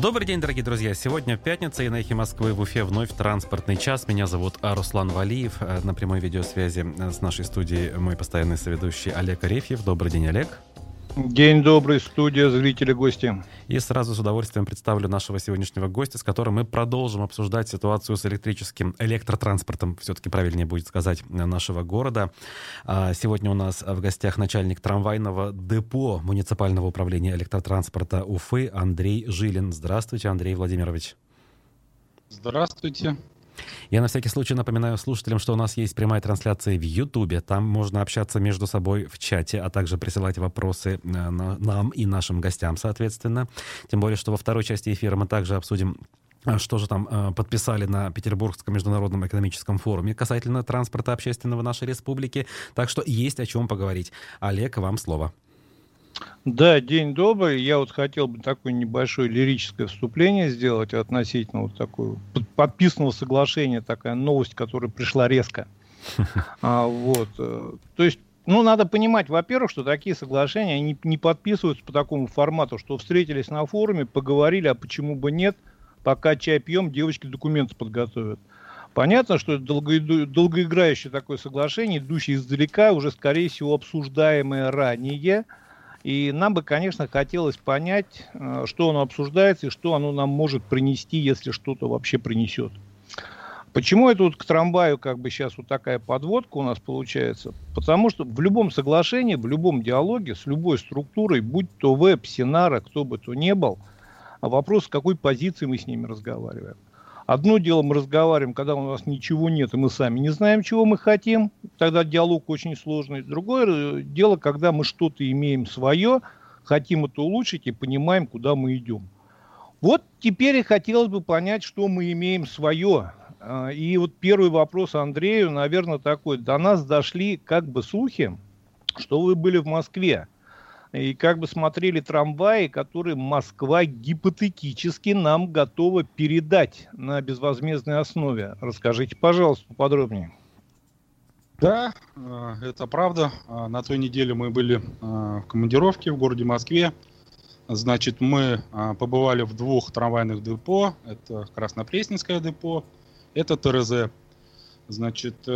Добрый день, дорогие друзья. Сегодня пятница, и на эхе Москвы в Уфе вновь транспортный час. Меня зовут Руслан Валиев. Э, на прямой видеосвязи э, с нашей студией мой постоянный соведущий Олег Арефьев. Добрый день, Олег. День добрый, студия, зрители, гости. И сразу с удовольствием представлю нашего сегодняшнего гостя, с которым мы продолжим обсуждать ситуацию с электрическим электротранспортом, все-таки правильнее будет сказать, нашего города. А, сегодня у нас в гостях начальник трамвайного депо муниципального управления электротранспорта Уфы Андрей Жилин. Здравствуйте, Андрей Владимирович. Здравствуйте. Я на всякий случай напоминаю слушателям, что у нас есть прямая трансляция в Ютубе. Там можно общаться между собой в чате, а также присылать вопросы э, нам и нашим гостям, соответственно. Тем более, что во второй части эфира мы также обсудим э, что же там э, подписали на Петербургском международном экономическом форуме касательно транспорта общественного нашей республики. Так что есть о чем поговорить. Олег, вам слово. Да, день добрый. Я вот хотел бы такое небольшое лирическое вступление сделать относительно вот такого подписанного соглашения, такая новость, которая пришла резко. А, вот. Э, то есть, ну, надо понимать, во-первых, что такие соглашения они не подписываются по такому формату, что встретились на форуме, поговорили, а почему бы нет, пока чай пьем, девочки документы подготовят. Понятно, что это долго, долгоиграющее такое соглашение, идущее издалека, уже, скорее всего, обсуждаемое ранее, и нам бы, конечно, хотелось понять, э, что оно обсуждается и что оно нам может принести, если что-то вообще принесет. Почему это вот к трамваю как бы сейчас вот такая подводка у нас получается? Потому что в любом соглашении, в любом диалоге с любой структурой, будь то веб, Синара, кто бы то ни был, вопрос, с какой позиции мы с ними разговариваем. Одно дело мы разговариваем, когда у нас ничего нет, и мы сами не знаем, чего мы хотим, тогда диалог очень сложный. Другое дело, когда мы что-то имеем свое, хотим это улучшить и понимаем, куда мы идем. Вот теперь и хотелось бы понять, что мы имеем свое. А, и вот первый вопрос Андрею, наверное, такой. До нас дошли как бы слухи, что вы были в Москве и как бы смотрели трамваи, которые Москва гипотетически нам готова передать на безвозмездной основе. Расскажите, пожалуйста, поподробнее. Да, э, это правда. Э, на той неделе мы были э, в командировке в городе Москве. Значит, мы побывали в двух трамвайных депо. Это Краснопресненское депо, это ТРЗ. Значит,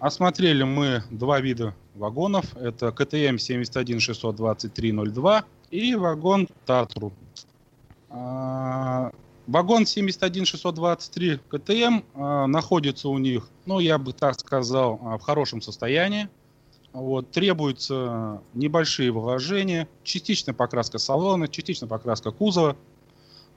осмотрели мы два вида вагонов. Это КТМ 7162302 и вагон Татру. А, вагон 71623 КТМ а, находится у них, ну, я бы так сказал, а, в хорошем состоянии. Вот, требуются небольшие вложения, частично покраска салона, частично покраска кузова.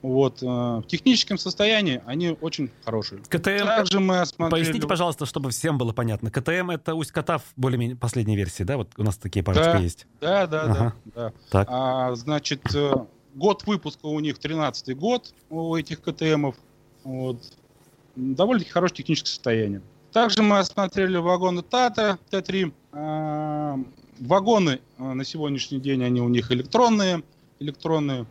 Вот, э, в техническом состоянии они очень хорошие. КТМ, Также мы осмотрели... поясните, пожалуйста, чтобы всем было понятно. КТМ это Усть-Катав более-менее последней версии, да? Вот у нас такие парочки да, есть. Да, да, ага. да. да. Так. А, значит, э, год выпуска у них 13-й год у этих КТМов. Вот. Довольно-таки хорошее техническое состояние. Также мы осмотрели вагоны ТАТА Т3. А, вагоны э, на сегодняшний день они у них электронные. электронные.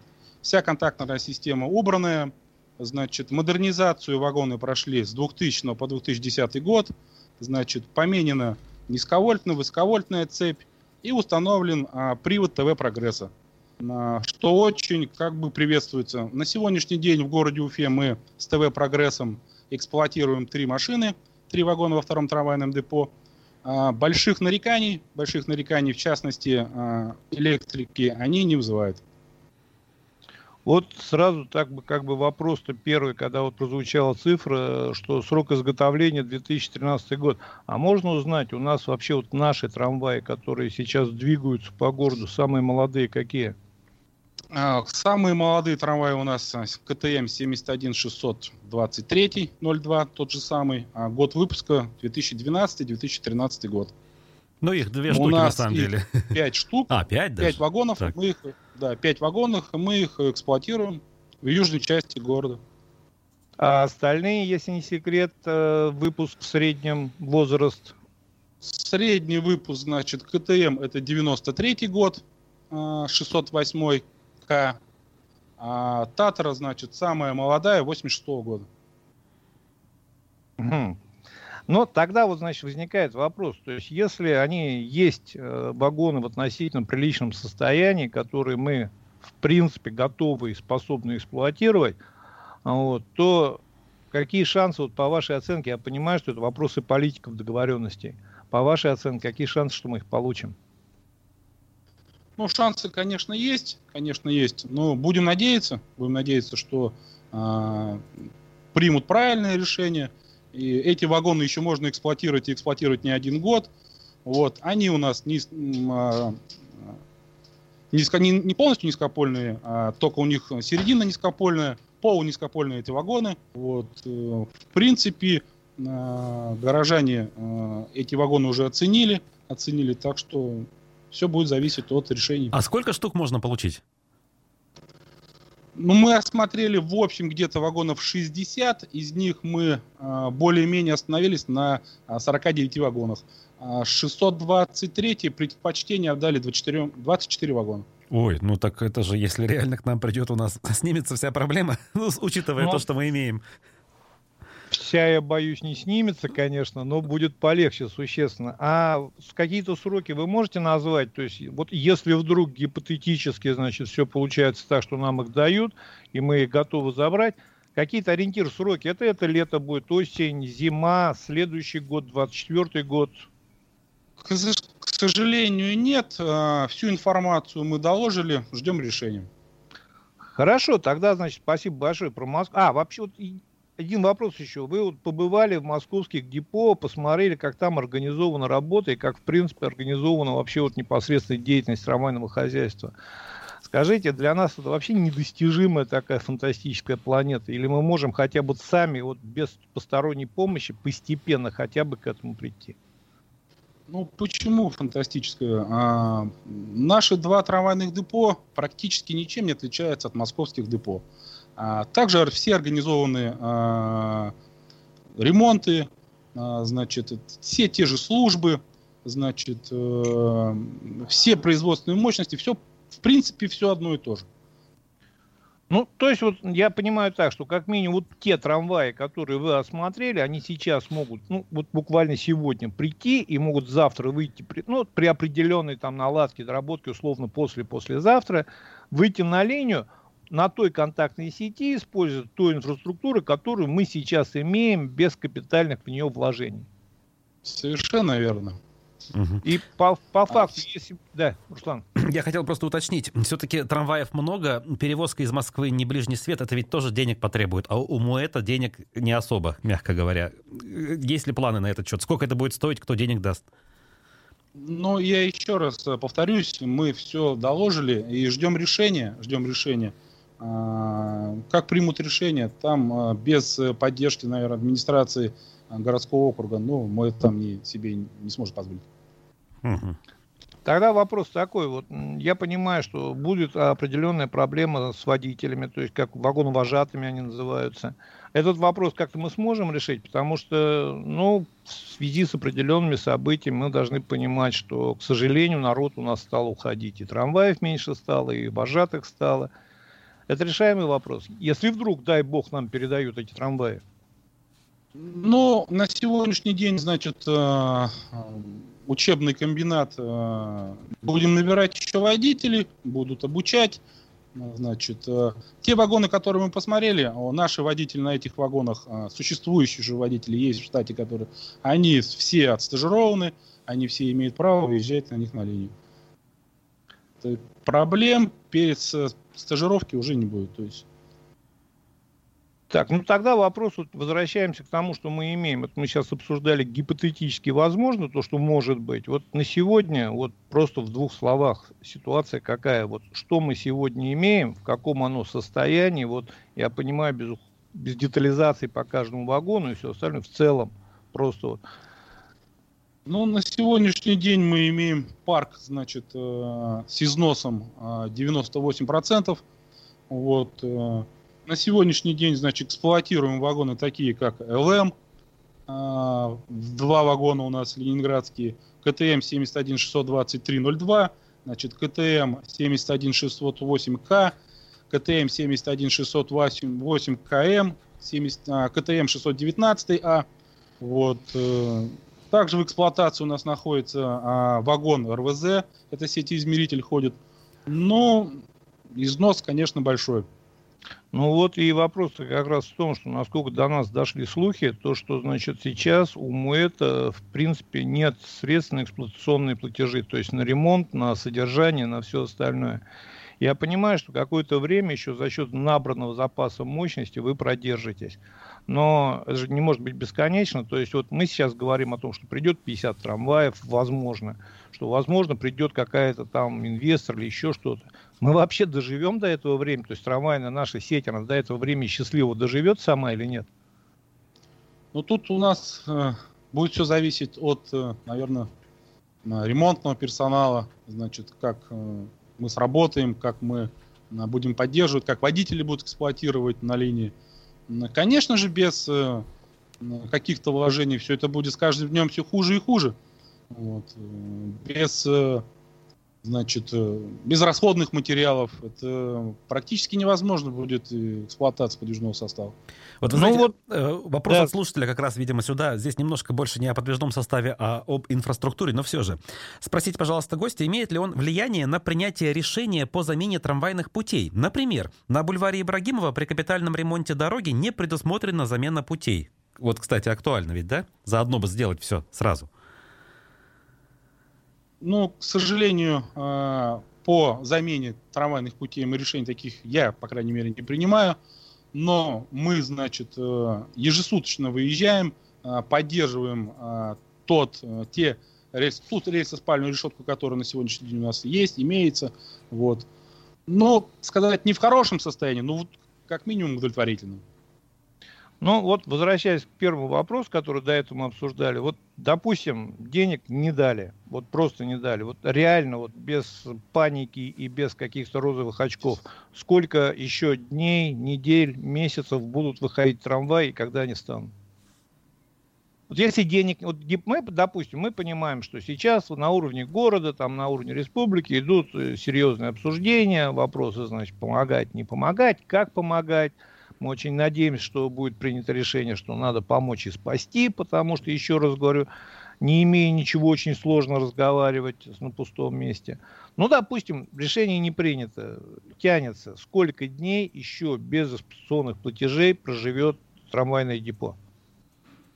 Вся контактная система убранная. Значит, модернизацию вагоны прошли с 2000 по 2010 год. Значит, поменена низковольтная, высоковольтная цепь и установлен а, привод ТВ прогресса. А, что очень как бы приветствуется. На сегодняшний день в городе Уфе мы с ТВ прогрессом эксплуатируем три машины, три вагона во втором трамвайном депо. А, больших нареканий, больших нареканий, в частности, а, электрики, они не вызывают. Вот сразу так бы как бы вопрос-то первый, когда вот прозвучала цифра, что срок изготовления 2013 год. А можно узнать, у нас вообще вот наши трамваи, которые сейчас двигаются по городу, самые молодые какие? А, самые молодые трамваи у нас а, КТМ 71623 02, тот же самый. А год выпуска 2012-2013 год. Ну, их две штуки, на самом деле. Пять штук. А, пять даже? Пять вагонов. Так. Мы их, да, пять вагонов. Мы их эксплуатируем в южной части города. А остальные, если не секрет, э, выпуск в среднем возраст? Средний выпуск, значит, КТМ это 93 год, 608 э, К. А Татара, значит, самая молодая, 86 -го года. Угу. Но тогда вот, значит, возникает вопрос, то есть если они есть э, вагоны в относительно приличном состоянии, которые мы в принципе готовы и способны эксплуатировать, вот, то какие шансы, вот по вашей оценке, я понимаю, что это вопросы политиков договоренностей, по вашей оценке, какие шансы, что мы их получим? Ну, шансы, конечно, есть, конечно, есть. Но будем надеяться, будем надеяться, что э, примут правильное решение. И эти вагоны еще можно эксплуатировать и эксплуатировать не один год. Вот, они у нас не, э, низко, не, не полностью низкопольные, а только у них середина низкопольная, полунизкопольные эти вагоны. Вот, э, в принципе, э, горожане э, эти вагоны уже оценили, оценили, так что все будет зависеть от решений. А сколько штук можно получить? Ну, мы осмотрели в общем где-то вагонов 60, из них мы э, более-менее остановились на 49 вагонах. 623 предпочтение отдали 24, 24 вагона. Ой, ну так это же, если реально к нам придет, у нас снимется вся проблема, ну, учитывая Но... то, что мы имеем вся, я боюсь, не снимется, конечно, но будет полегче существенно. А какие-то сроки вы можете назвать? То есть, вот если вдруг гипотетически, значит, все получается так, что нам их дают, и мы их готовы забрать, какие-то ориентир сроки? Это это лето будет, осень, зима, следующий год, 24 год? К, к сожалению, нет. А, всю информацию мы доложили, ждем решения. Хорошо, тогда, значит, спасибо большое про Москву. А, вообще, вот один вопрос еще. Вы вот побывали в московских депо, посмотрели, как там организована работа и как, в принципе, организована вообще вот непосредственная деятельность трамвайного хозяйства. Скажите, для нас это вообще недостижимая такая фантастическая планета? Или мы можем хотя бы сами, вот без посторонней помощи, постепенно хотя бы к этому прийти? Ну, почему фантастическая? А, наши два трамвайных депо практически ничем не отличаются от московских депо. А, также все организованы а, ремонты, а, значит, все те же службы, значит, э, все производственные мощности, все, в принципе, все одно и то же. Ну, то есть вот я понимаю так, что как минимум вот те трамваи, которые вы осмотрели, они сейчас могут, ну, вот буквально сегодня прийти и могут завтра выйти, при, ну, при определенной там наладке, доработке, условно, после-послезавтра, выйти на линию, на той контактной сети используют ту инфраструктуру, которую мы сейчас имеем без капитальных в нее вложений. Совершенно верно. Угу. И по, по факту, а... если... Да, Руслан. Я хотел просто уточнить. Все-таки трамваев много. Перевозка из Москвы не ближний свет, это ведь тоже денег потребует. А у это денег не особо, мягко говоря. Есть ли планы на этот счет? Сколько это будет стоить, кто денег даст? Ну, я еще раз повторюсь, мы все доложили и ждем решения. Ждем решения. А, как примут решение, там а, без поддержки, наверное, администрации а, городского округа, ну, мы там не, себе не сможем позволить. Тогда вопрос такой, вот я понимаю, что будет определенная проблема с водителями, то есть как вагоновожатыми они называются. Этот вопрос как-то мы сможем решить, потому что, ну, в связи с определенными событиями мы должны понимать, что, к сожалению, народ у нас стал уходить, и трамваев меньше стало, и вожатых стало – это решаемый вопрос. Если вдруг, дай бог, нам передают эти трамваи. Ну, на сегодняшний день, значит, э, учебный комбинат э, будем набирать еще водителей, будут обучать. Значит, э, те вагоны, которые мы посмотрели, наши водители на этих вагонах, существующие же водители есть в штате, которые, они все отстажированы, они все имеют право выезжать на них на линию. Проблем перед стажировки уже не будет. То есть так, ну тогда вопрос, вот возвращаемся к тому, что мы имеем. Вот мы сейчас обсуждали гипотетически возможно то, что может быть. Вот на сегодня, вот просто в двух словах, ситуация какая? Вот что мы сегодня имеем, в каком оно состоянии, вот я понимаю, без, без детализации по каждому вагону и все остальное, в целом просто вот. Ну, на сегодняшний день мы имеем парк, значит, э, с износом э, 98%. Вот, э, на сегодняшний день, значит, эксплуатируем вагоны такие, как ЛМ, э, два вагона у нас ленинградские, КТМ 7162302, значит, КТМ 71608К, КТМ 71608КМ, 70, КТМ 619А, вот, э, также в эксплуатации у нас находится а, вагон РВЗ, это сетеизмеритель ходит. Но износ, конечно, большой. Ну вот и вопрос как раз в том, что насколько до нас дошли слухи, то что значит сейчас у МУЭТа в принципе нет средств на эксплуатационные платежи, то есть на ремонт, на содержание, на все остальное. Я понимаю, что какое-то время еще за счет набранного запаса мощности вы продержитесь. Но это же не может быть бесконечно. То есть вот мы сейчас говорим о том, что придет 50 трамваев, возможно, что возможно придет какая-то там инвестор или еще что-то. Мы вообще доживем до этого времени? То есть трамвайная наша сеть, она до этого времени счастливо доживет сама или нет? Ну тут у нас э, будет все зависеть от, э, наверное, ремонтного персонала, значит, как э, мы сработаем, как мы э, будем поддерживать, как водители будут эксплуатировать на линии. Конечно же, без э, каких-то вложений все это будет с каждым днем все хуже и хуже. Вот. Э, без значит, э, безрасходных материалов. Это практически невозможно будет эксплуатация подвижного состава. Вот, вы ну знаете, вот, э, вопрос да. от слушателя как раз, видимо, сюда. Здесь немножко больше не о подвижном составе, а об инфраструктуре, но все же. Спросите, пожалуйста, гостя, имеет ли он влияние на принятие решения по замене трамвайных путей? Например, на бульваре Ибрагимова при капитальном ремонте дороги не предусмотрена замена путей. Вот, кстати, актуально ведь, да? Заодно бы сделать все сразу. Ну, к сожалению, э, по замене трамвайных путей мы решений таких я, по крайней мере, не принимаю. Но мы, значит, э, ежесуточно выезжаем, э, поддерживаем тот, те рельсы, ту рельсоспальную решетку, которая на сегодняшний день у нас есть, имеется. Вот. Но сказать не в хорошем состоянии, но вот как минимум удовлетворительном. Ну вот, возвращаясь к первому вопросу, который до этого мы обсуждали, вот, допустим, денег не дали, вот просто не дали, вот реально, вот без паники и без каких-то розовых очков, сколько еще дней, недель, месяцев будут выходить трамваи, когда они станут? Вот если денег, вот мы, допустим, мы понимаем, что сейчас на уровне города, там на уровне республики идут э, серьезные обсуждения, вопросы, значит, помогать, не помогать, как помогать, мы очень надеемся, что будет принято решение, что надо помочь и спасти, потому что, еще раз говорю, не имея ничего, очень сложно разговаривать на пустом месте. Ну, допустим, решение не принято, тянется. Сколько дней еще без эксплуатационных платежей проживет трамвайное депо?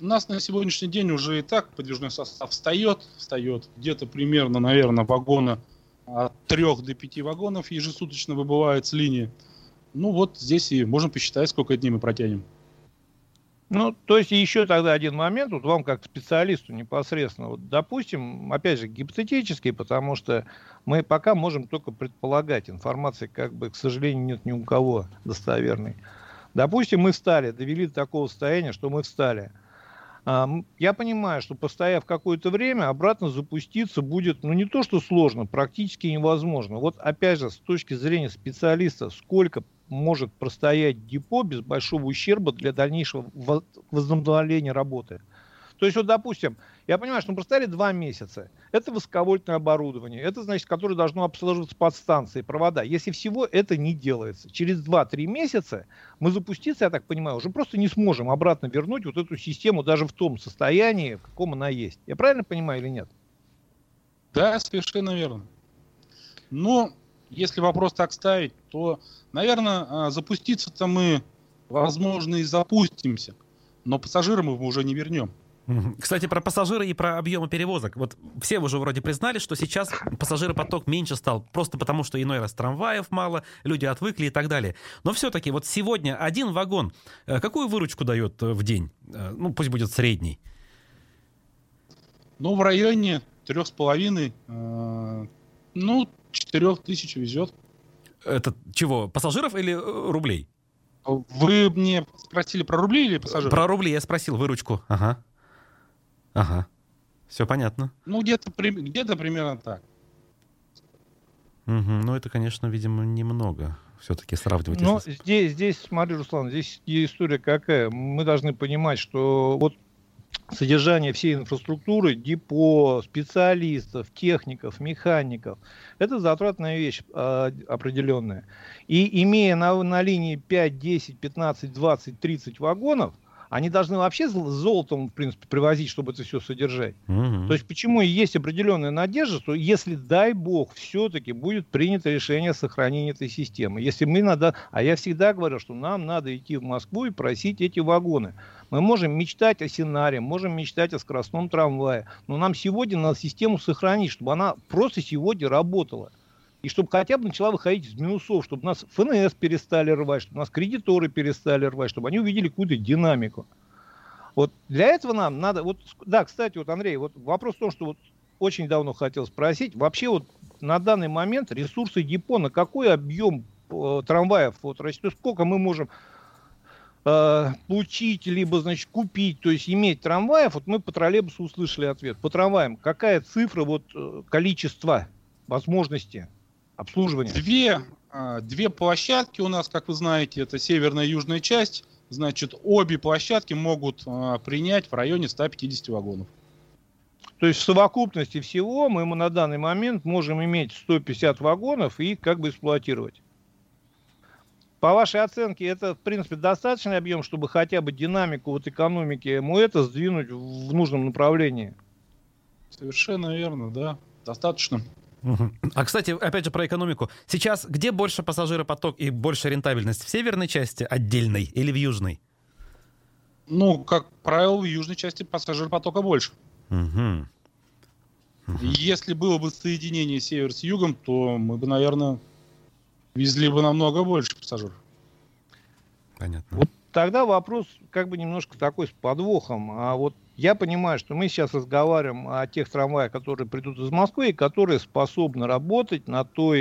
У нас на сегодняшний день уже и так подвижной состав встает, встает где-то примерно, наверное, вагона от трех до пяти вагонов ежесуточно выбывает с линии. Ну вот здесь и можно посчитать, сколько дней мы протянем. Ну, то есть еще тогда один момент, вот вам как специалисту непосредственно, вот, допустим, опять же, гипотетически, потому что мы пока можем только предполагать, информации как бы, к сожалению, нет ни у кого достоверной. Допустим, мы встали, довели до такого состояния, что мы встали. А, я понимаю, что постояв какое-то время, обратно запуститься будет, ну не то что сложно, практически невозможно. Вот опять же, с точки зрения специалиста, сколько может простоять депо без большого ущерба для дальнейшего возобновления работы. То есть, вот, допустим, я понимаю, что мы простояли два месяца. Это высоковольтное оборудование. Это, значит, которое должно обслуживаться подстанции, провода. Если всего это не делается, через 2-3 месяца мы запуститься, я так понимаю, уже просто не сможем обратно вернуть вот эту систему даже в том состоянии, в каком она есть. Я правильно понимаю или нет? Да, совершенно верно. Но если вопрос так ставить, то, наверное, а, запуститься-то мы, возможно, и запустимся, но пассажирам мы уже не вернем. Кстати, про пассажиры и про объемы перевозок. Вот все уже вроде признали, что сейчас пассажиропоток меньше стал, просто потому что иной раз трамваев мало, люди отвыкли и так далее. Но все-таки вот сегодня один вагон, э, какую выручку дает э, в день? Э, ну, пусть будет средний. Ну, в районе трех с половиной, ну, четырех тысяч везет. Это чего, пассажиров или э, рублей? Вы мне спросили про рубли или пассажиров? Про рубли я спросил, выручку. Ага. Ага. Все понятно. Ну, где-то где примерно так. Угу. Ну, это, конечно, видимо, немного все-таки сравнивать. Но здесь, здесь, смотри, Руслан, здесь история какая. Мы должны понимать, что вот содержание всей инфраструктуры, депо, специалистов, техников, механиков. Это затратная вещь э, определенная. И имея на, на линии 5, 10, 15, 20, 30 вагонов, они должны вообще золотом, в принципе, привозить, чтобы это все содержать. Угу. То есть почему есть определенная надежда, что если, дай бог, все-таки будет принято решение о сохранении этой системы. Если мы надо... А я всегда говорю, что нам надо идти в Москву и просить эти вагоны. Мы можем мечтать о сценарии, можем мечтать о скоростном трамвае, но нам сегодня надо систему сохранить, чтобы она просто сегодня работала. И чтобы хотя бы начала выходить из минусов, чтобы нас ФНС перестали рвать, чтобы нас кредиторы перестали рвать, чтобы они увидели какую-то динамику. Вот для этого нам надо... Вот, да, кстати, вот, Андрей, вот вопрос в том, что вот очень давно хотел спросить. Вообще вот на данный момент ресурсы депо, на какой объем э, трамваев, вот, есть сколько мы можем получить, либо, значит, купить, то есть иметь трамваев, вот мы по троллейбусу услышали ответ. По трамваям какая цифра, вот, э, количество возможности обслуживания? Две, а, две площадки у нас, как вы знаете, это северная и южная часть. Значит, обе площадки могут а, принять в районе 150 вагонов. То есть в совокупности всего мы на данный момент можем иметь 150 вагонов и как бы эксплуатировать. По вашей оценке, это, в принципе, достаточный объем, чтобы хотя бы динамику вот экономики МУЭТа сдвинуть в нужном направлении? Совершенно верно, да. Достаточно. А, кстати, опять же про экономику. Сейчас где больше пассажиропоток и больше рентабельность? В северной части отдельной или в южной? Ну, как правило, в южной части пассажиропотока больше. Угу. Угу. Если было бы соединение север с югом, то мы бы, наверное, везли бы намного больше пассажиров. Понятно. Вот тогда вопрос как бы немножко такой с подвохом. А вот я понимаю, что мы сейчас разговариваем о тех трамваях, которые придут из Москвы и которые способны работать на той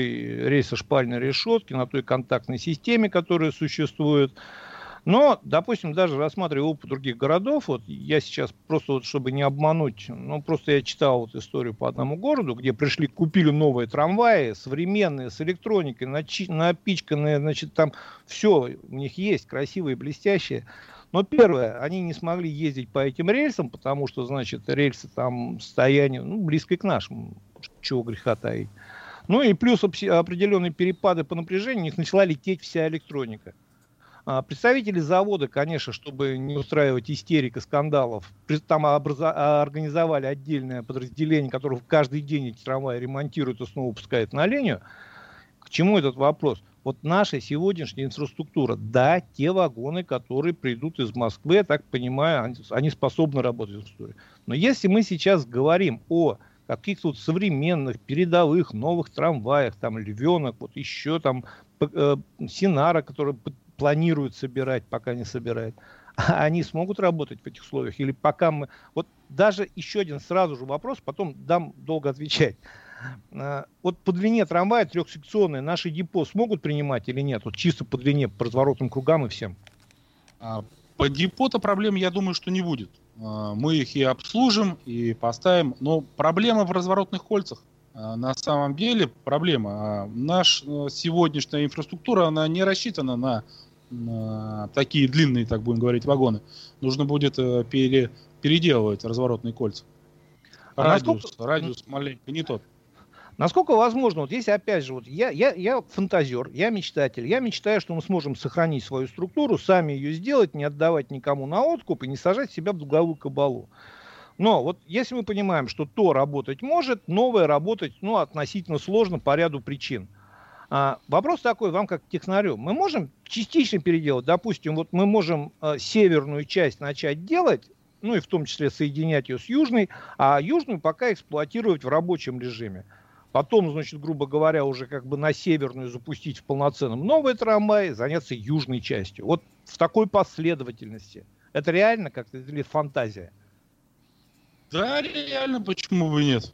рельсо-шпальной решетке, на той контактной системе, которая существует. Но, допустим, даже рассматривая опыт других городов, вот я сейчас просто вот, чтобы не обмануть, ну, просто я читал вот историю по одному городу, где пришли, купили новые трамваи, современные, с электроникой, напичканные, значит, там все у них есть, красивые, блестящие. Но первое, они не смогли ездить по этим рельсам, потому что, значит, рельсы там состояние, ну, близкое к нашему, чего греха таить. Ну и плюс определенные перепады по напряжению, у них начала лететь вся электроника. А, представители завода, конечно, чтобы не устраивать истерик и скандалов, там образа- организовали отдельное подразделение, которое каждый день эти трамваи ремонтирует и снова пускает на линию. К чему этот вопрос? Вот наша сегодняшняя инфраструктура, да, те вагоны, которые придут из Москвы, я так понимаю, они, они способны работать в истории. Но если мы сейчас говорим о каких-то вот современных, передовых, новых трамваях, там, львенок, вот еще там, э, Синара, который планирует собирать, пока не собирает, а они смогут работать в этих условиях? Или пока мы... Вот даже еще один сразу же вопрос, потом дам долго отвечать. А, вот по длине трамвая трехсекционные наши депо смогут принимать или нет? Вот чисто по длине, по разворотным кругам и всем. А, по депо-то проблем, я думаю, что не будет. Мы их и обслужим, и поставим. Но проблема в разворотных кольцах. На самом деле проблема. Наша э, сегодняшняя инфраструктура, она не рассчитана на, на такие длинные, так будем говорить, вагоны. Нужно будет э, пере, переделывать разворотные кольца. Радиус, насколько... радиус маленький, не тот. Насколько возможно, вот здесь опять же, вот я, я, я фантазер, я мечтатель, я мечтаю, что мы сможем сохранить свою структуру, сами ее сделать, не отдавать никому на откуп и не сажать себя в долговую кабалу. Но вот если мы понимаем, что то работать может, новое работать ну, относительно сложно по ряду причин. А, вопрос такой вам как технарю. Мы можем частично переделать, допустим, вот мы можем а, северную часть начать делать, ну и в том числе соединять ее с южной, а южную пока эксплуатировать в рабочем режиме. Потом, значит, грубо говоря, уже как бы на северную запустить в полноценном новый трамвай, заняться южной частью. Вот в такой последовательности. Это реально как-то или фантазия? Да, реально, почему бы нет?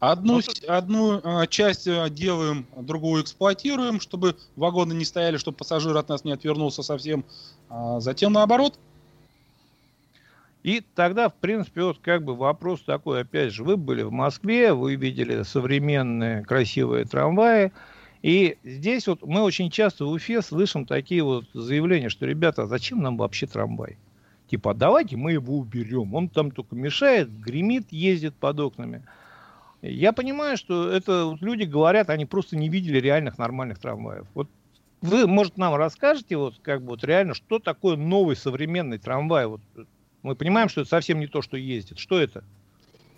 Одну, ну, одну а, часть а, делаем, другую эксплуатируем, чтобы вагоны не стояли, чтобы пассажир от нас не отвернулся совсем. А затем наоборот, и тогда, в принципе, вот как бы вопрос такой, опять же, вы были в Москве, вы видели современные красивые трамваи, и здесь вот мы очень часто в Уфе слышим такие вот заявления, что, ребята, а зачем нам вообще трамвай? Типа, давайте мы его уберем, он там только мешает, гремит, ездит под окнами. Я понимаю, что это вот люди говорят, они просто не видели реальных нормальных трамваев. Вот вы, может, нам расскажете, вот как бы вот реально, что такое новый современный трамвай? Вот мы понимаем, что это совсем не то, что ездит. Что это?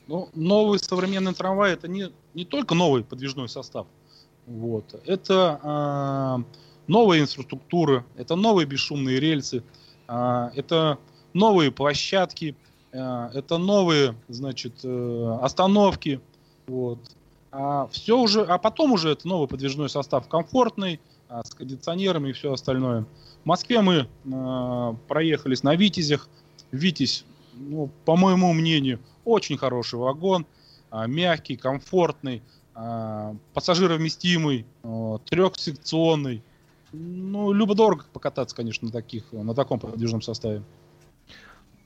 Ну, новый современный трамвай это не, не только новый подвижной состав. Вот. Это э, новая инфраструктура, это новые бесшумные рельсы, э, это новые площадки, э, это новые, значит, э, остановки. Вот. А все уже, а потом уже это новый подвижной состав, комфортный, а, с кондиционерами и все остальное. В Москве мы э, проехались на Витязях. Витязь, ну, по моему мнению, очень хороший вагон, э, мягкий, комфортный, э, пассажировместимый, э, трехсекционный. Ну, любо-дорого покататься, конечно, на, таких, на таком подвижном составе.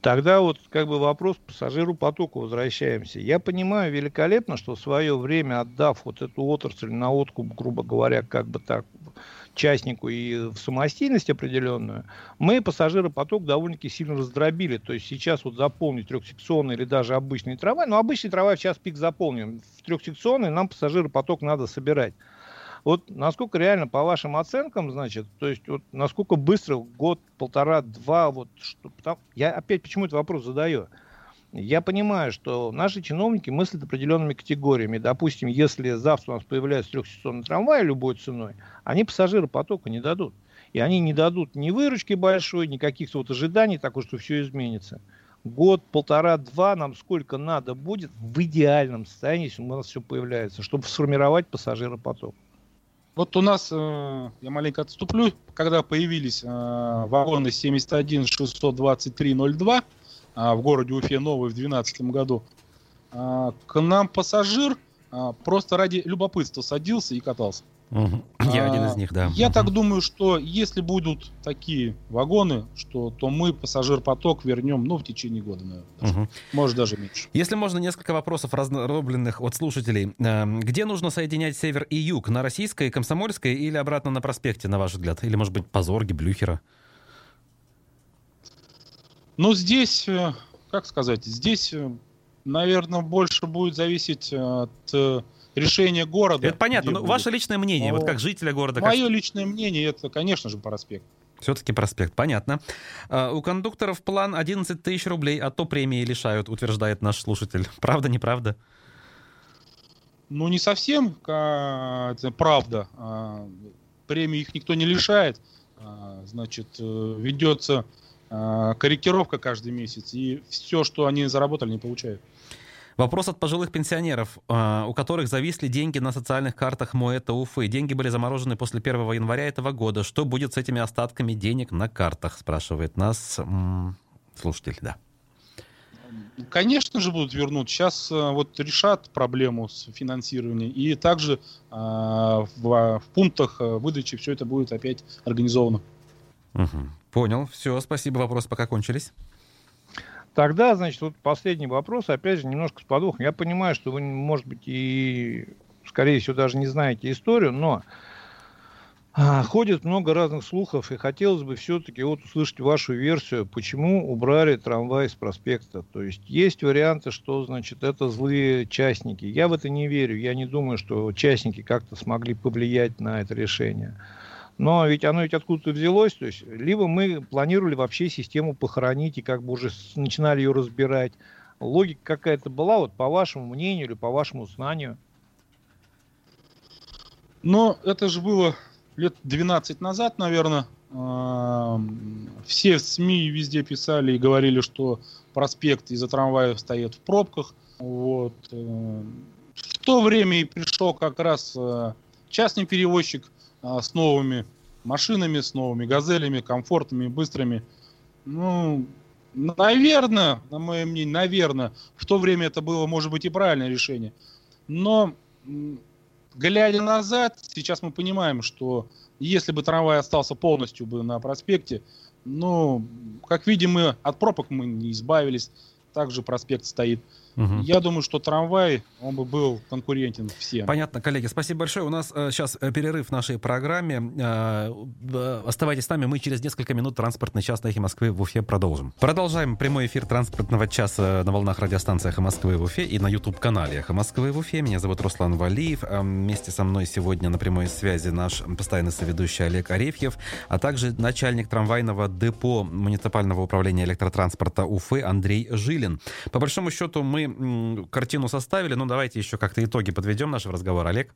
Тогда вот как бы вопрос к пассажиру потоку возвращаемся. Я понимаю великолепно, что в свое время отдав вот эту отрасль на откуп, грубо говоря, как бы так, частнику и в самостоятельность определенную, мы пассажиропоток довольно-таки сильно раздробили. То есть сейчас вот заполнить трехсекционный или даже обычный трамвай, ну обычный трамвай в час пик заполнен, в трехсекционный нам пассажиропоток надо собирать. Вот насколько реально, по вашим оценкам, значит, то есть вот насколько быстро, год, полтора, два, вот, что, там, я опять почему этот вопрос задаю? Я понимаю, что наши чиновники мыслят определенными категориями. Допустим, если завтра у нас появляется трехсекционный трамвай любой ценой, они пассажиры потока не дадут. И они не дадут ни выручки большой, ни каких-то вот ожиданий такой, что все изменится. Год, полтора, два нам сколько надо будет в идеальном состоянии, если у нас все появляется, чтобы сформировать пассажиропоток. Вот у нас, э, я маленько отступлю, когда появились э, вагоны 71 623 02, а, в городе Уфе новый в 2012 году, к нам пассажир просто ради любопытства садился и катался. Угу. Я а, один из них, да. Я угу. так думаю, что если будут такие вагоны, что, то мы пассажир-поток вернем, ну, в течение года, наверное. Даже. Угу. Может, даже меньше. Если можно, несколько вопросов раздробленных от слушателей. Где нужно соединять север и юг? На Российской, Комсомольской или обратно на проспекте, на ваш взгляд? Или, может быть, Позорги, Блюхера? Ну, здесь, э, как сказать, здесь, э, наверное, больше будет зависеть от э, решения города. Это понятно, но будет. ваше личное мнение, но вот как жителя города. Мое как... личное мнение, это, конечно же, проспект. Все-таки проспект, понятно. А, у кондукторов план 11 тысяч рублей, а то премии лишают, утверждает наш слушатель. Правда, неправда? Ну, не совсем это правда. А, премии их никто не лишает. А, значит, ведется а, корректировка каждый месяц, и все, что они заработали, не получают. Вопрос от пожилых пенсионеров, а, у которых зависли деньги на социальных картах Моэта Уфы. Деньги были заморожены после 1 января этого года. Что будет с этими остатками денег на картах, спрашивает нас слушатель, да. Конечно же будут вернуть. Сейчас а, вот решат проблему с финансированием. И также э, в, в пунктах выдачи все это будет опять организовано. Угу. Понял. Все, спасибо. Вопросы пока кончились. Тогда, значит, вот последний вопрос, опять же, немножко с подвохом. Я понимаю, что вы, может быть, и, скорее всего, даже не знаете историю, но а, ходит много разных слухов, и хотелось бы все-таки вот услышать вашу версию, почему убрали трамвай с проспекта. То есть есть варианты, что, значит, это злые частники. Я в это не верю. Я не думаю, что частники как-то смогли повлиять на это решение. Но ведь оно ведь откуда-то взялось. То есть, либо мы планировали вообще систему похоронить и как бы уже начинали ее разбирать. Логика какая-то была, вот по вашему мнению или по вашему знанию? Но это же было лет 12 назад, наверное. Все СМИ везде писали и говорили, что проспект из-за трамваев стоит в пробках. Вот. Э, в то время и пришел как раз э, частный перевозчик а, с новыми машинами, с новыми газелями, комфортными, быстрыми. Ну, наверное, на мое мнение, наверное, в то время это было, может быть, и правильное решение. Но, глядя назад, сейчас мы понимаем, что если бы трамвай остался полностью бы на проспекте, ну, как видим, мы от пробок мы не избавились. также проспект стоит. Угу. Я думаю, что трамвай, он бы был конкурентен всем. Понятно, коллеги. Спасибо большое. У нас э, сейчас э, перерыв в нашей программе. Э, э, оставайтесь с нами. Мы через несколько минут транспортный час на Эхе Москвы в Уфе продолжим. Продолжаем прямой эфир транспортного часа на волнах радиостанции Эхо Москвы в Уфе и на YouTube-канале Эхо Москвы в Уфе. Меня зовут Руслан Валиев. Э, вместе со мной сегодня на прямой связи наш постоянный соведущий Олег Арефьев, а также начальник трамвайного депо муниципального управления электротранспорта Уфы Андрей Жилин. По большому счету мы картину составили, но давайте еще как-то итоги подведем нашего разговора. Олег?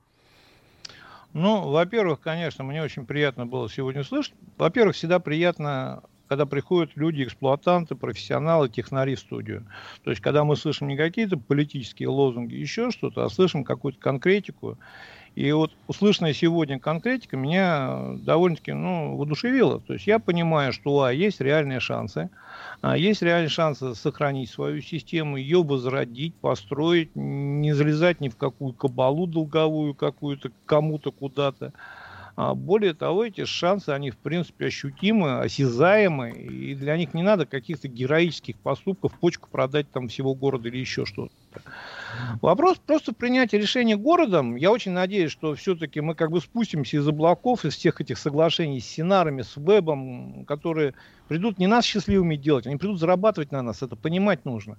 Ну, во-первых, конечно, мне очень приятно было сегодня слышать. Во-первых, всегда приятно, когда приходят люди, эксплуатанты, профессионалы, технари в студию. То есть, когда мы слышим не какие-то политические лозунги, еще что-то, а слышим какую-то конкретику. И вот услышанная сегодня конкретика меня довольно-таки ну, воодушевила. То есть я понимаю, что а, есть реальные шансы, а, есть реальные шансы сохранить свою систему, ее возродить, построить, не залезать ни в какую кабалу долговую какую-то, кому-то куда-то. А более того, эти шансы, они в принципе ощутимы, осязаемы, и для них не надо каких-то героических поступков, почку продать там всего города или еще что-то. Вопрос просто принятия решения городом. Я очень надеюсь, что все-таки мы как бы спустимся из облаков, из всех этих соглашений с Синарами, с Вебом, которые придут не нас счастливыми делать, они придут зарабатывать на нас. Это понимать нужно.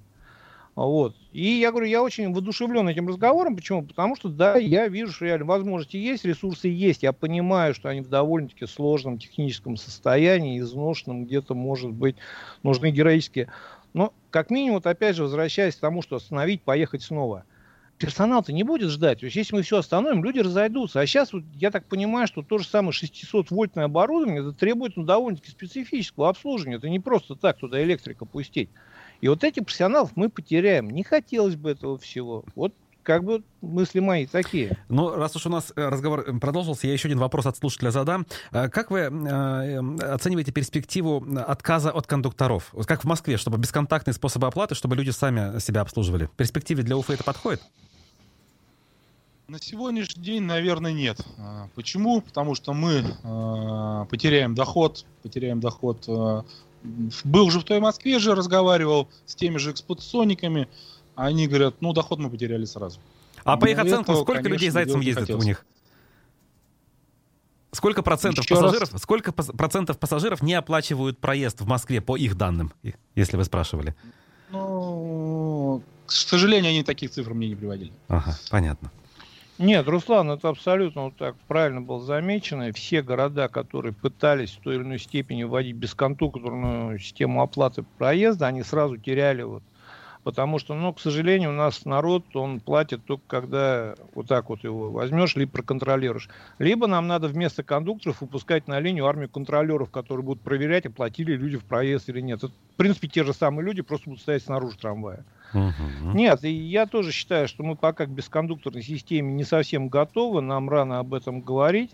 Вот. И я говорю, я очень воодушевлен этим разговором. Почему? Потому что, да, я вижу, что реально возможности есть, ресурсы есть. Я понимаю, что они в довольно-таки сложном техническом состоянии, изношенном, где-то, может быть, нужны героические но, как минимум, вот опять же, возвращаясь к тому, что остановить, поехать снова. Персонал-то не будет ждать. То есть, если мы все остановим, люди разойдутся. А сейчас, вот, я так понимаю, что то же самое 600-вольтное оборудование это требует ну, довольно-таки специфического обслуживания. Это не просто так туда электрика пустить. И вот этих профессионалов мы потеряем. Не хотелось бы этого всего. Вот как бы мысли мои такие. Ну, раз уж у нас э, разговор э, продолжился, я еще один вопрос от слушателя задам. Э, как вы оцениваете перспективу отказа от кондукторов? Как в Москве, чтобы бесконтактные способы оплаты, чтобы люди сами себя обслуживали? В перспективе для Уфы это подходит? На сегодняшний день, наверное, нет. А, почему? Потому что мы потеряем доход, потеряем доход. Был же в той Москве же, разговаривал с теми же эксплуатационниками. Они говорят, ну, доход мы потеряли сразу. А по их оценкам, сколько конечно, людей зайцем ездит у них? Сколько процентов Еще пассажиров, раз. сколько процентов пассажиров не оплачивают проезд в Москве по их данным, если вы спрашивали? Ну, к сожалению, они таких цифр мне не приводили. Ага, понятно. Нет, Руслан, это абсолютно вот так правильно было замечено. Все города, которые пытались в той или иной степени вводить бесконтурную систему оплаты проезда, они сразу теряли вот потому что, ну, к сожалению, у нас народ, он платит только когда вот так вот его возьмешь, либо проконтролируешь. Либо нам надо вместо кондукторов выпускать на линию армию контролеров, которые будут проверять, оплатили люди в проезд или нет. Это, в принципе, те же самые люди, просто будут стоять снаружи трамвая. Угу. Нет, и я тоже считаю, что мы пока к бескондукторной системе не совсем готовы, нам рано об этом говорить.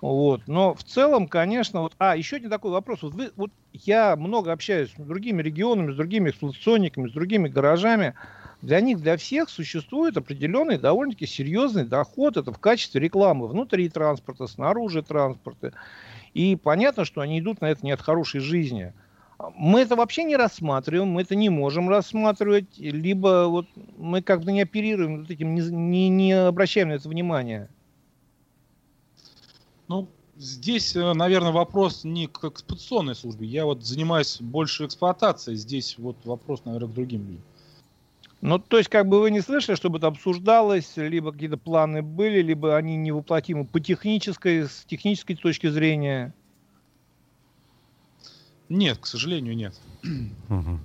Вот. Но в целом, конечно, вот... А, еще один такой вопрос. Вот, вы, вот я много общаюсь с другими регионами, с другими эксплуатационниками, с другими гаражами. Для них, для всех существует определенный довольно-таки серьезный доход. Это в качестве рекламы внутри транспорта, снаружи транспорта. И понятно, что они идут на это не от хорошей жизни. Мы это вообще не рассматриваем, мы это не можем рассматривать, либо вот мы как бы не оперируем вот этим, не, не, не обращаем на это внимания. Ну, здесь, э, наверное, вопрос не к эксплуатационной службе. Я вот занимаюсь больше эксплуатацией. Здесь вот вопрос, наверное, к другим людям. Ну, то есть, как бы вы не слышали, чтобы это обсуждалось, либо какие-то планы были, либо они невоплотимы по технической, с технической точки зрения? Нет, к сожалению, нет. Угу.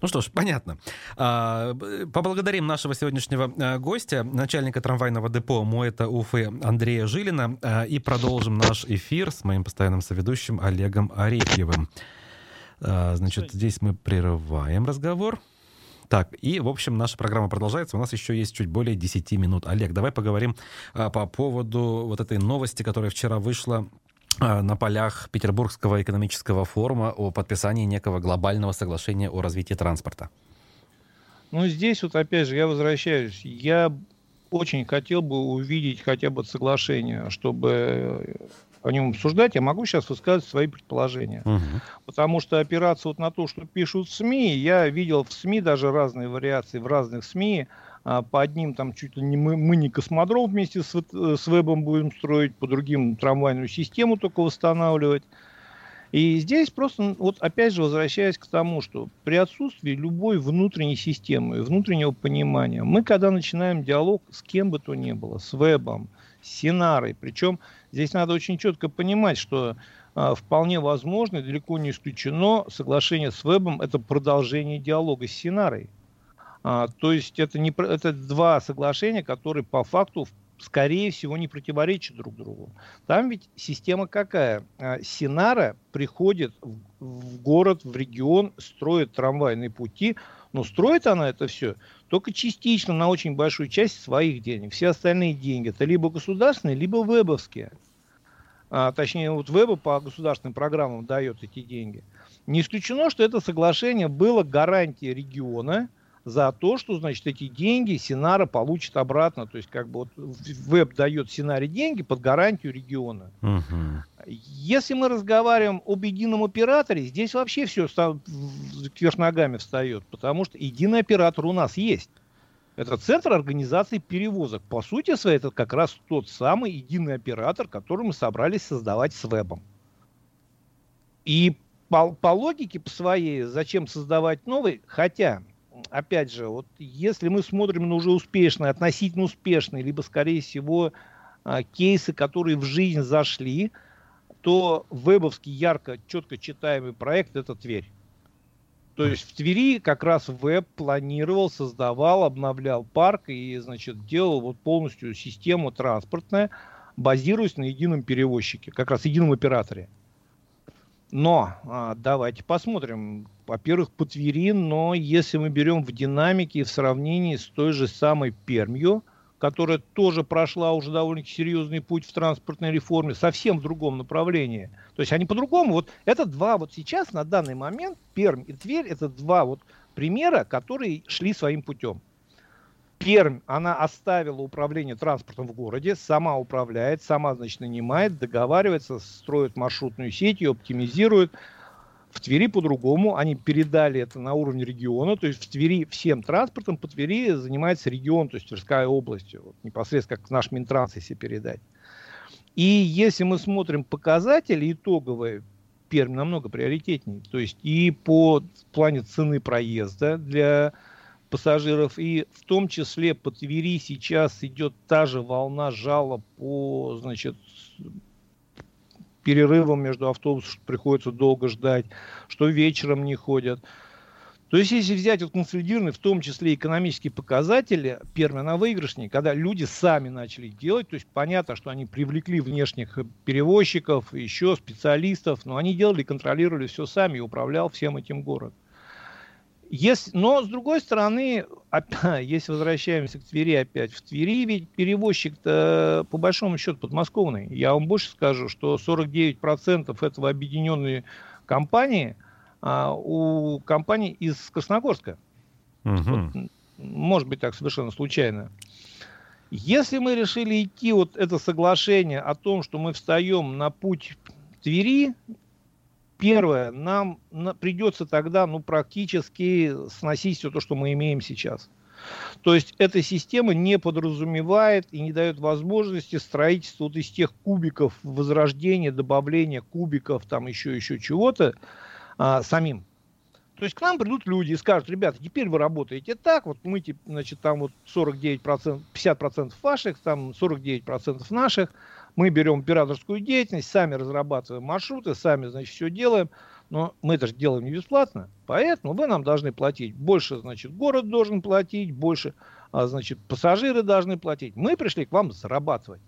Ну что ж, понятно. А, поблагодарим нашего сегодняшнего а, гостя, начальника трамвайного депо Моэта Уфы Андрея Жилина, а, и продолжим наш эфир с моим постоянным соведущим Олегом Арефьевым. Значит, здесь мы прерываем разговор. Так, и, в общем, наша программа продолжается. У нас еще есть чуть более 10 минут. Олег, давай поговорим а, по поводу вот этой новости, которая вчера вышла на полях Петербургского экономического форума о подписании некого глобального соглашения о развитии транспорта? Ну, здесь вот опять же я возвращаюсь. Я очень хотел бы увидеть хотя бы соглашение, чтобы о нем обсуждать, я могу сейчас высказать свои предположения. Угу. Потому что опираться вот на то, что пишут СМИ, я видел в СМИ даже разные вариации в разных СМИ. А, по одним там чуть ли не мы, мы не космодром вместе с, с вебом будем строить, по другим трамвайную систему только восстанавливать. И здесь просто, вот опять же, возвращаясь к тому, что при отсутствии любой внутренней системы, внутреннего понимания, мы когда начинаем диалог с кем бы то ни было, с вебом, с Синарой, причем здесь надо очень четко понимать, что а, вполне возможно, далеко не исключено, соглашение с вебом это продолжение диалога с Синарой. А, то есть это, не, это два соглашения, которые по факту скорее всего, не противоречат друг другу. Там ведь система какая? А, Синара приходит в город, в регион, строит трамвайные пути, но строит она это все только частично на очень большую часть своих денег. Все остальные деньги это либо государственные, либо вебовские. А, точнее, вот веба по государственным программам дает эти деньги. Не исключено, что это соглашение было гарантией региона – за то, что, значит, эти деньги Синара получит обратно. То есть, как бы вот веб дает Синаре деньги под гарантию региона. Угу. Если мы разговариваем об едином операторе, здесь вообще все кверх ногами встает, потому что единый оператор у нас есть. Это центр организации перевозок. По сути своей, это как раз тот самый единый оператор, который мы собрались создавать с вебом. И по, по логике по своей, зачем создавать новый, хотя опять же, вот если мы смотрим на уже успешные, относительно успешные, либо, скорее всего, а, кейсы, которые в жизнь зашли, то вебовский ярко, четко читаемый проект – это Тверь. То есть в Твери как раз веб планировал, создавал, обновлял парк и, значит, делал вот полностью систему транспортная, базируясь на едином перевозчике, как раз едином операторе. Но а, давайте посмотрим. Во-первых, по Твери, но если мы берем в динамике в сравнении с той же самой Пермью, которая тоже прошла уже довольно серьезный путь в транспортной реформе, совсем в другом направлении. То есть они по-другому. Вот это два вот сейчас, на данный момент, Пермь и Тверь, это два вот примера, которые шли своим путем. Пермь, она оставила управление транспортом в городе, сама управляет, сама, значит, нанимает, договаривается, строит маршрутную сеть, ее оптимизирует. В Твери по-другому, они передали это на уровень региона, то есть в Твери всем транспортом по Твери занимается регион, то есть Тверская область, вот, непосредственно как наш Минтранс, если передать. И если мы смотрим показатели итоговые, Пермь намного приоритетнее. То есть и по плане цены проезда для пассажиров. И в том числе по Твери сейчас идет та же волна жалоб по, значит, перерывам между автобусами, что приходится долго ждать, что вечером не ходят. То есть, если взять вот консолидированные, в том числе экономические показатели, Пермь, она выигрышнее, когда люди сами начали делать, то есть понятно, что они привлекли внешних перевозчиков, еще специалистов, но они делали, контролировали все сами и управлял всем этим город. Если, но, с другой стороны, опять, если возвращаемся к Твери опять, в Твери ведь перевозчик-то по большому счету подмосковный. Я вам больше скажу, что 49% этого объединенной компании а, у компании из Красногорска. Угу. Вот, может быть так совершенно случайно. Если мы решили идти вот это соглашение о том, что мы встаем на путь Твери, Первое, нам придется тогда ну, практически сносить все то, что мы имеем сейчас. То есть эта система не подразумевает и не дает возможности строительства вот из тех кубиков возрождения, добавления кубиков, там еще, еще чего-то а, самим. То есть к нам придут люди и скажут, ребята, теперь вы работаете так, вот мы, значит, там вот 49%, 50% ваших, там 49% наших, мы берем операторскую деятельность, сами разрабатываем маршруты, сами, значит, все делаем. Но мы это же делаем не бесплатно, поэтому вы нам должны платить. Больше, значит, город должен платить, больше, а, значит, пассажиры должны платить. Мы пришли к вам зарабатывать.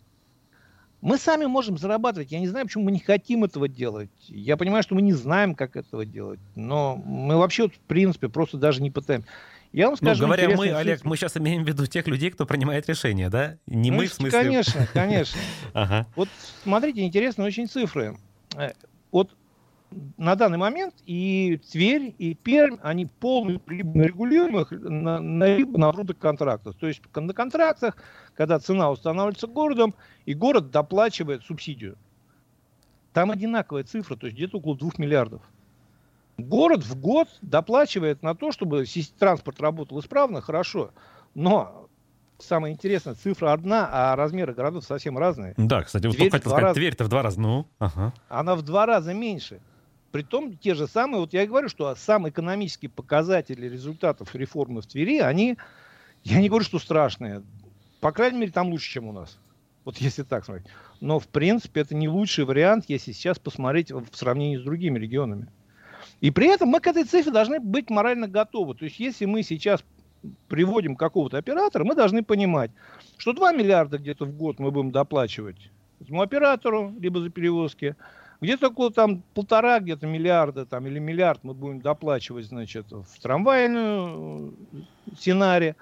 Мы сами можем зарабатывать. Я не знаю, почему мы не хотим этого делать. Я понимаю, что мы не знаем, как этого делать. Но мы вообще, в принципе, просто даже не пытаемся. Я вам ну, скажу, ну, говоря мы, Олег, мы сейчас имеем в виду тех людей, кто принимает решения, да? Не ну, мы, в смысле... Конечно, конечно. ага. Вот смотрите, интересные очень цифры. Э, вот на данный момент и Тверь, и Пермь, они полностью регулируемых, на, на, либо на контрактах. То есть на контрактах, когда цена устанавливается городом, и город доплачивает субсидию. Там одинаковая цифра, то есть где-то около 2 миллиардов. Город в год доплачивает на то, чтобы транспорт работал исправно, хорошо. Но самое интересное, цифра одна, а размеры городов совсем разные. Да, кстати, вот Тверь хотел сказать, раза... Тверь-то в два раза, ну, ага. Она в два раза меньше. Притом те же самые, вот я и говорю, что сам экономический показатели результатов реформы в Твери, они, я не говорю, что страшные, по крайней мере, там лучше, чем у нас. Вот если так смотреть. Но, в принципе, это не лучший вариант, если сейчас посмотреть в сравнении с другими регионами. И при этом мы к этой цифре должны быть морально готовы. То есть, если мы сейчас приводим какого-то оператора, мы должны понимать, что 2 миллиарда где-то в год мы будем доплачивать этому оператору, либо за перевозки, где-то около там полтора где-то миллиарда там, или миллиард мы будем доплачивать, значит, в трамвайную э, сценарии.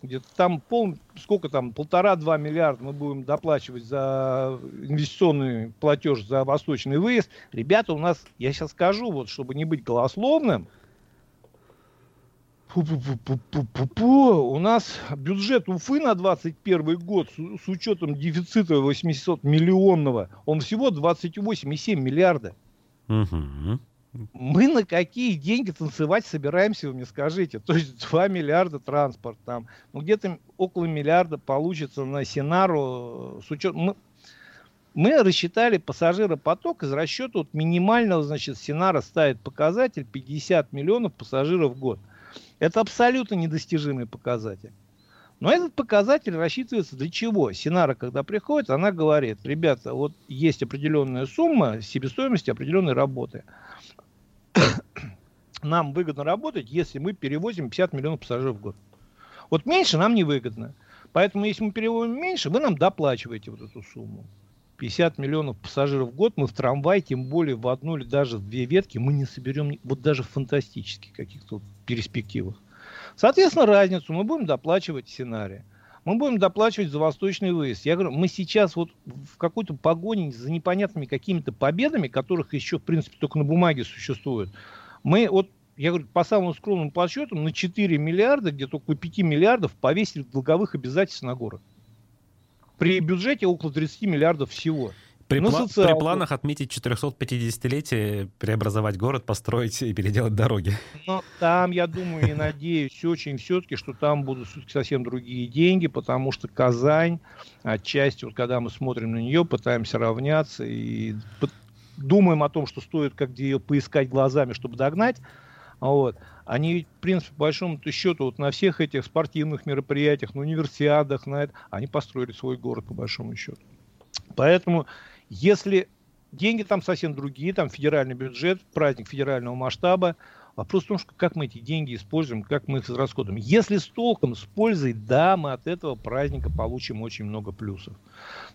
Где-то там пол, сколько там, полтора-два миллиарда мы будем доплачивать за инвестиционный платеж за восточный выезд. Ребята, у нас, я сейчас скажу, вот, чтобы не быть голословным, у нас бюджет Уфы на 2021 год с, с учетом дефицита 800 миллионного, он всего 28,7 миллиарда. Угу. Мы на какие деньги танцевать собираемся, вы мне скажите? То есть 2 миллиарда транспорт там, ну где-то около миллиарда получится на Синару с учетом... Мы, мы рассчитали пассажиропоток из расчета вот минимального, значит, Синара ставит показатель 50 миллионов пассажиров в год. Это абсолютно недостижимый показатель. Но этот показатель рассчитывается для чего? Синара, когда приходит, она говорит, ребята, вот есть определенная сумма себестоимости определенной работы. Нам выгодно работать, если мы перевозим 50 миллионов пассажиров в год. Вот меньше нам не выгодно. Поэтому, если мы перевозим меньше, вы нам доплачиваете вот эту сумму. 50 миллионов пассажиров в год мы в трамвай, тем более в одну или даже в две ветки, мы не соберем, вот даже в фантастических каких-то перспективах. Соответственно, разницу мы будем доплачивать сценарий. Мы будем доплачивать за восточный выезд. Я говорю, мы сейчас вот в какой-то погоне за непонятными какими-то победами, которых еще, в принципе, только на бумаге существуют. Мы вот, я говорю, по самым скромным подсчетам, на 4 миллиарда, где-то около 5 миллиардов повесили долговых обязательств на город при бюджете около 30 миллиардов всего. При, ну, пла- при планах отметить 450-летие, преобразовать город, построить и переделать дороги. Ну, там, я думаю и надеюсь очень все-таки, что там будут все-таки совсем другие деньги, потому что Казань, отчасти, вот когда мы смотрим на нее, пытаемся равняться и думаем о том, что стоит как-то ее поискать глазами, чтобы догнать, вот. Они ведь, в принципе, по большому счету, вот на всех этих спортивных мероприятиях, на универсиадах, на это, они построили свой город, по большому счету. Поэтому, если деньги там совсем другие, там федеральный бюджет, праздник федерального масштаба, вопрос в том, что как мы эти деньги используем, как мы их израсходуем. Если с толком, с пользой, да, мы от этого праздника получим очень много плюсов.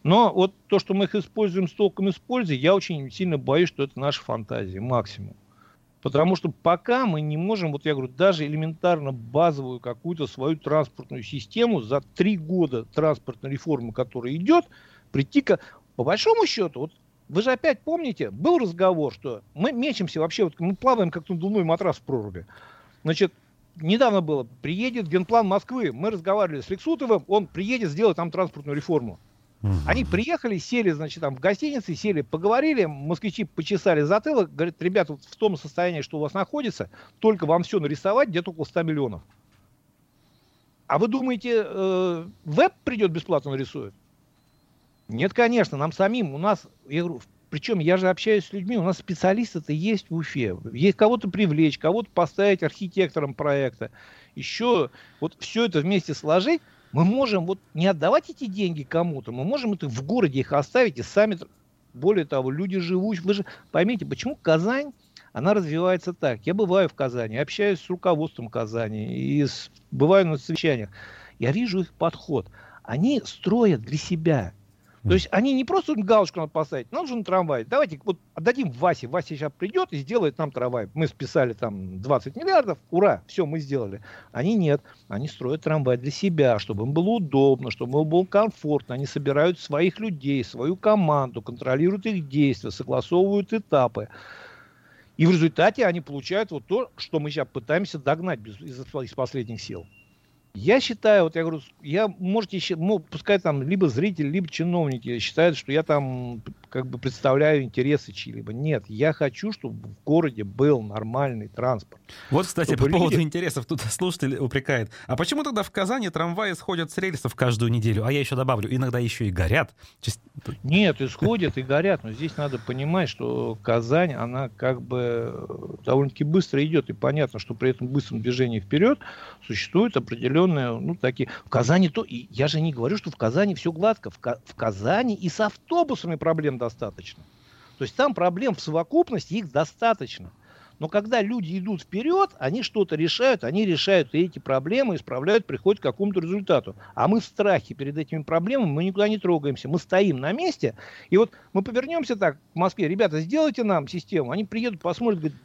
Но вот то, что мы их используем с толком и с пользой, я очень сильно боюсь, что это наша фантазия, максимум. Потому что пока мы не можем, вот я говорю, даже элементарно базовую какую-то свою транспортную систему за три года транспортной реформы, которая идет, прийти к... По большому счету, вот вы же опять помните, был разговор, что мы мечемся вообще, вот мы плаваем как надувной матрас в проруби. Значит, недавно было, приедет генплан Москвы, мы разговаривали с Лексутовым, он приедет сделать там транспортную реформу. Они приехали, сели, значит, там в гостинице, сели, поговорили, москвичи почесали затылок, говорят, ребята, вот в том состоянии, что у вас находится, только вам все нарисовать где-то около 100 миллионов. А вы думаете, э, веб придет бесплатно нарисует? Нет, конечно, нам самим, у нас, я говорю, причем я же общаюсь с людьми, у нас специалисты-то есть в Уфе. Есть кого-то привлечь, кого-то поставить архитектором проекта. Еще вот все это вместе сложить, мы можем вот не отдавать эти деньги кому-то, мы можем это в городе их оставить и сами, более того, люди живут, вы же поймите, почему Казань, она развивается так. Я бываю в Казани, общаюсь с руководством Казани, и с, бываю на совещаниях. Я вижу их подход. Они строят для себя. То есть они не просто галочку надо поставить, нам нужен трамвай. Давайте вот отдадим Васе. Вася сейчас придет и сделает нам трамвай. Мы списали там 20 миллиардов, ура, все, мы сделали. Они нет. Они строят трамвай для себя, чтобы им было удобно, чтобы им было комфортно. Они собирают своих людей, свою команду, контролируют их действия, согласовывают этапы. И в результате они получают вот то, что мы сейчас пытаемся догнать без, из, из последних сил. Я считаю, вот я говорю, я, можете, ну, пускай там либо зрители, либо чиновники считают, что я там как бы представляю интересы чьи-либо. Нет, я хочу, чтобы в городе был нормальный транспорт. Вот, кстати, по люди... поводу интересов, тут слушатель упрекает. А почему тогда в Казани трамваи сходят с рельсов каждую неделю? А я еще добавлю, иногда еще и горят. Нет, исходят и горят, но здесь надо понимать, что Казань, она как бы довольно-таки быстро идет, и понятно, что при этом быстром движении вперед существует определенные, ну, такие... В Казани то... И я же не говорю, что в Казани все гладко. В, Ка... в Казани и с автобусами проблем достаточно. То есть там проблем в совокупности их достаточно. Но когда люди идут вперед, они что-то решают, они решают эти проблемы, исправляют, приходят к какому-то результату. А мы в страхе перед этими проблемами, мы никуда не трогаемся, мы стоим на месте. И вот мы повернемся так в Москве, ребята, сделайте нам систему. Они приедут, посмотрят, говорят,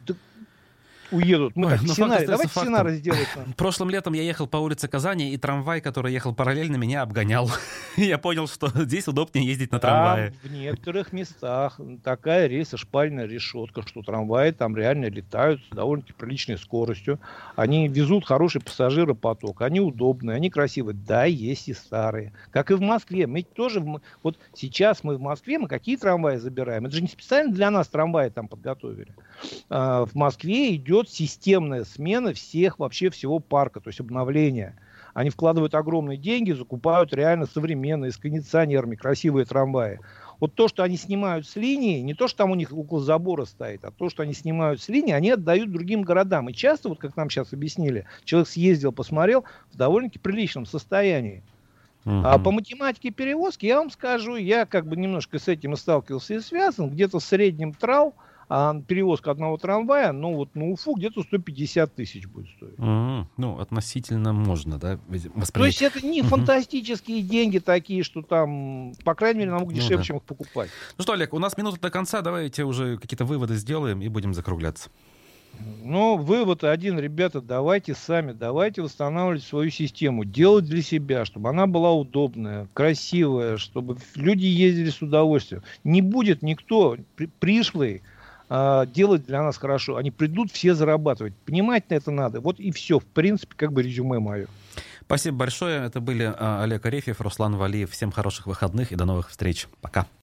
уедут. Мы Ой, так, ну, сценарий, давайте фактом. сценарий сделаем. Прошлым летом я ехал по улице Казани, и трамвай, который ехал параллельно, меня обгонял. я понял, что здесь удобнее ездить на трамвае. Там в некоторых местах такая рельса шпальная решетка, что трамваи там реально летают с довольно-таки приличной скоростью. Они везут хороший пассажиропоток, они удобные, они красивые. Да, есть и старые. Как и в Москве. Мы тоже, вот сейчас мы в Москве, мы какие трамваи забираем? Это же не специально для нас трамваи там подготовили. А, в Москве идет идет системная смена всех, вообще всего парка, то есть обновление. Они вкладывают огромные деньги, закупают реально современные, с кондиционерами, красивые трамваи. Вот то, что они снимают с линии, не то, что там у них около забора стоит, а то, что они снимают с линии, они отдают другим городам. И часто, вот как нам сейчас объяснили, человек съездил, посмотрел в довольно-таки приличном состоянии. Uh-huh. А по математике перевозки я вам скажу, я как бы немножко с этим и сталкивался и связан, где-то в среднем трал – а перевозка одного трамвая, ну вот на Уфу где-то 150 тысяч будет стоить. Mm-hmm. Ну, относительно можно, да, воспринять. То есть это не mm-hmm. фантастические деньги такие, что там, по крайней мере, намного дешевле, ну, да. чем их покупать. Ну что, Олег, у нас минута до конца, давайте уже какие-то выводы сделаем и будем закругляться. Ну, вывод один, ребята, давайте сами, давайте восстанавливать свою систему, делать для себя, чтобы она была удобная, красивая, чтобы люди ездили с удовольствием. Не будет никто при, пришлый э, делать для нас хорошо. Они придут все зарабатывать. Понимать на это надо. Вот и все. В принципе, как бы резюме мое. Спасибо большое. Это были а, Олег Арефьев, Руслан Валиев. Всем хороших выходных и до новых встреч. Пока.